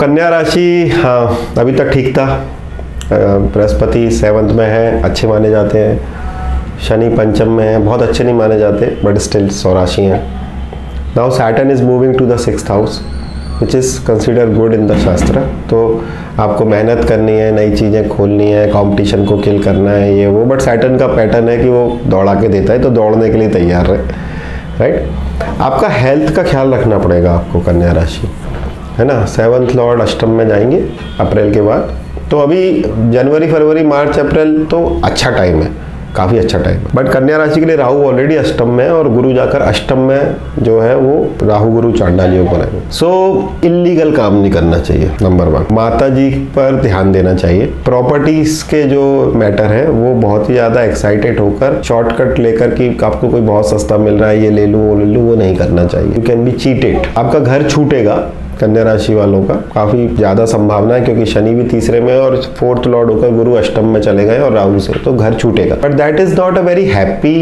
कन्या राशि हाँ अभी तक ठीक था। बृहस्पति सेवंथ में है, अच्छे माने जाते हैं। शनि पंचम में है, बहुत अच्छे नहीं माने जाते बट स्टिल सौराशि हैं। Now Saturn is moving to the six house which is consider good in the shastra तो आपको मेहनत करनी है, नई चीज़ें खोलनी है कंपटीशन को किल करना है, ये वो बट सैटन का पैटर्न है कि वो दौड़ा के देता है तो दौड़ने के लिए तैयार रहे राइट right? आपका हेल्थ का ख्याल रखना पड़ेगा आपको कन्या राशि। है ना सेवन्थ लॉर्ड अष्टम में जाएँगे अप्रैल के बाद। तो अभी जनवरी, फरवरी, मार्च, अप्रैल तो अच्छा टाइम है, काफ़ी अच्छा टाइम है। बट कन्या राशि के लिए राहु ऑलरेडी अष्टम में और गुरु जाकर अष्टम में जो है वो राहु गुरु चांडाल योग बनाएँगे सो इलीगल काम नहीं करना चाहिए नंबर वन माता जी पर ध्यान देना चाहिए। प्रॉपर्टीज़ के जो मैटर है, वो बहुत ही ज़्यादा एक्साइटेड होकर शॉर्टकट लेकर कि आपको कोई बहुत सस्ता मिल रहा है, ये ले लूँ, वो ले लूँ, वो नहीं करना चाहिए। यू कैन बी चीटेड आपका घर छूटेगा कन्या राशि वालों का काफ़ी ज़्यादा संभावना है, क्योंकि शनि भी तीसरे में और फोर्थ लॉर्ड होकर गुरु अष्टम में चले गए और राहु से तो घर छूटेगा। But that is not a very happy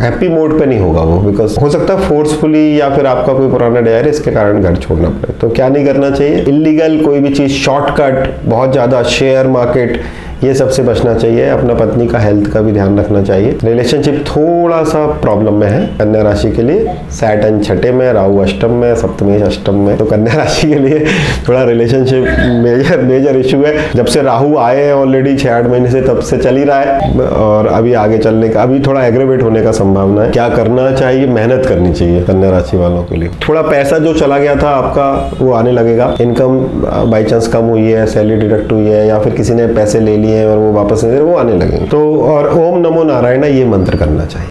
happy mode पे नहीं होगा वो बिकॉज़ हो सकता है फोर्सफुली या फिर आपका कोई पुराना डेयर है इसके कारण घर छोड़ना पड़े। तो क्या नहीं करना चाहिए? इलीगल कोई भी चीज़ शॉर्टकट बहुत ज़्यादा शेयर मार्केट ये सबसे बचना चाहिए। अपना पत्नी का हेल्थ का भी ध्यान रखना चाहिए। रिलेशनशिप थोड़ा सा प्रॉब्लम में है। कन्या राशि के लिए सैटन छठे में, राहु अष्टम में सप्तमेश अष्टम में। तो कन्या राशि के लिए थोड़ा रिलेशनशिप मेजर मेजर इशू है। जब से राहु आए हैं ऑलरेडी छह आठ महीने से, तब से चल ही रहा है। और अभी आगे चलने का, अभी थोड़ा एग्रेवेट होने का संभावना है। क्या करना चाहिए? मेहनत करनी चाहिए कन्या राशि वालों के लिए। थोड़ा पैसा जो चला गया था आपका, वो आने लगेगा। इनकम बाई चांस कम हुई है सैलरी डिडक्ट हुई है, या फिर किसी ने पैसे ले लिए। लिए और वो वापस नहीं दे वो आने लगे। तो और ओम नमो नारायण, ये मंत्र करना चाहिए।